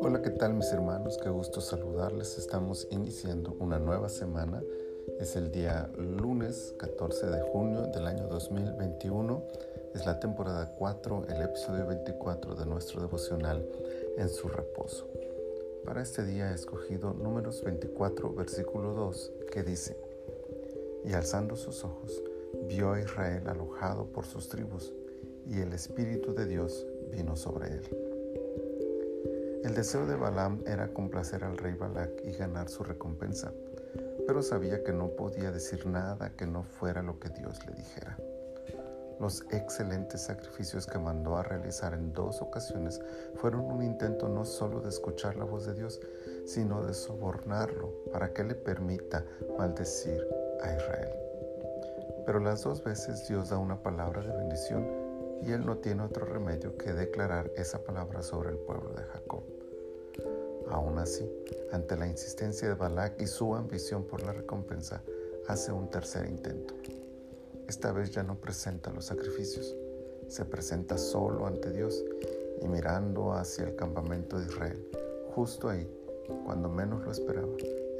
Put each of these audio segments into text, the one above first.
Hola, ¿qué tal mis hermanos? Qué gusto saludarles. Estamos iniciando una nueva semana. Es el día lunes 14 de junio del año 2021. Es la temporada 4, el episodio 24 de nuestro devocional en su reposo. Para este día he escogido números 24, versículo 2, que dice, y alzando sus ojos, vio a Israel alojado por sus tribus, y el Espíritu de Dios vino sobre él. El deseo de Balaam era complacer al rey Balac y ganar su recompensa, pero sabía que no podía decir nada que no fuera lo que Dios le dijera. Los excelentes sacrificios que mandó a realizar en dos ocasiones fueron un intento no solo de escuchar la voz de Dios, sino de sobornarlo para que le permita maldecir a Israel. Pero las dos veces Dios da una palabra de bendición y él no tiene otro remedio que declarar esa palabra sobre el pueblo de Jacob. Aún así, ante la insistencia de Balak y su ambición por la recompensa, hace un tercer intento. Esta vez ya no presenta los sacrificios, se presenta solo ante Dios y mirando hacia el campamento de Israel. Justo ahí, cuando menos lo esperaba,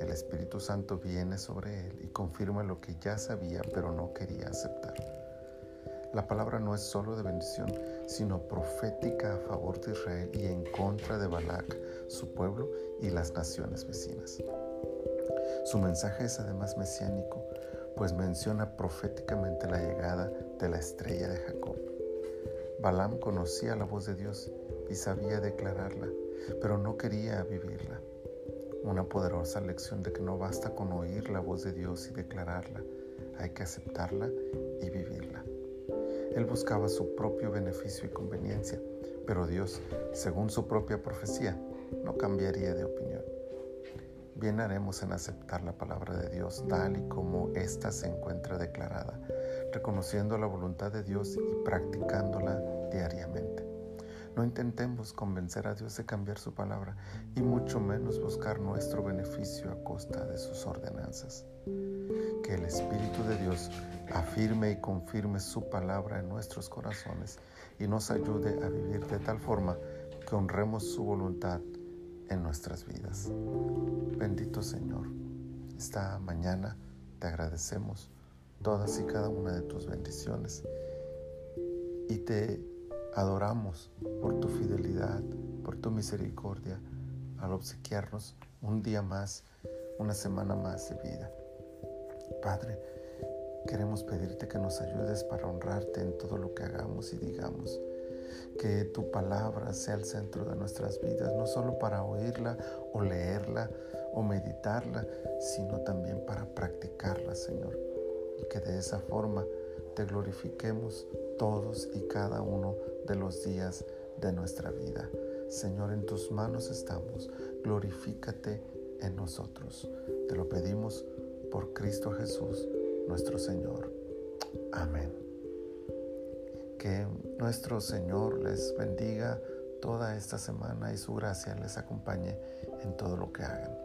el Espíritu Santo viene sobre él y confirma lo que ya sabía pero no quería aceptar. La palabra no es solo de bendición, sino profética a favor de Israel y en contra de Balac, su pueblo y las naciones vecinas. Su mensaje es además mesiánico, pues menciona proféticamente la llegada de la estrella de Jacob. Balaam conocía la voz de Dios y sabía declararla, pero no quería vivirla. Una poderosa lección de que no basta con oír la voz de Dios y declararla, hay que aceptarla y vivirla. Él buscaba su propio beneficio y conveniencia, pero Dios, según su propia profecía, no cambiaría de opinión. Bien haremos en aceptar la palabra de Dios tal y como ésta se encuentra declarada, reconociendo la voluntad de Dios y practicándola diariamente. No intentemos convencer a Dios de cambiar su palabra y mucho menos buscar nuestro beneficio a costa de sus ordenanzas. Que el Espíritu afirme y confirme su palabra en nuestros corazones y nos ayude a vivir de tal forma que honremos su voluntad en nuestras vidas. Bendito Señor, esta mañana te agradecemos todas y cada una de tus bendiciones y te adoramos por tu fidelidad, por tu misericordia al obsequiarnos un día más, una semana más de vida. Padre, queremos pedirte que nos ayudes para honrarte en todo lo que hagamos y digamos que tu palabra sea el centro de nuestras vidas, no solo para oírla o leerla o meditarla, sino también para practicarla, Señor. Y que de esa forma te glorifiquemos todos y cada uno de los días de nuestra vida. Señor, en tus manos estamos. Glorifícate en nosotros. Te lo pedimos por Cristo Jesús, nuestro Señor. Amén. Que nuestro Señor les bendiga toda esta semana y su gracia les acompañe en todo lo que hagan.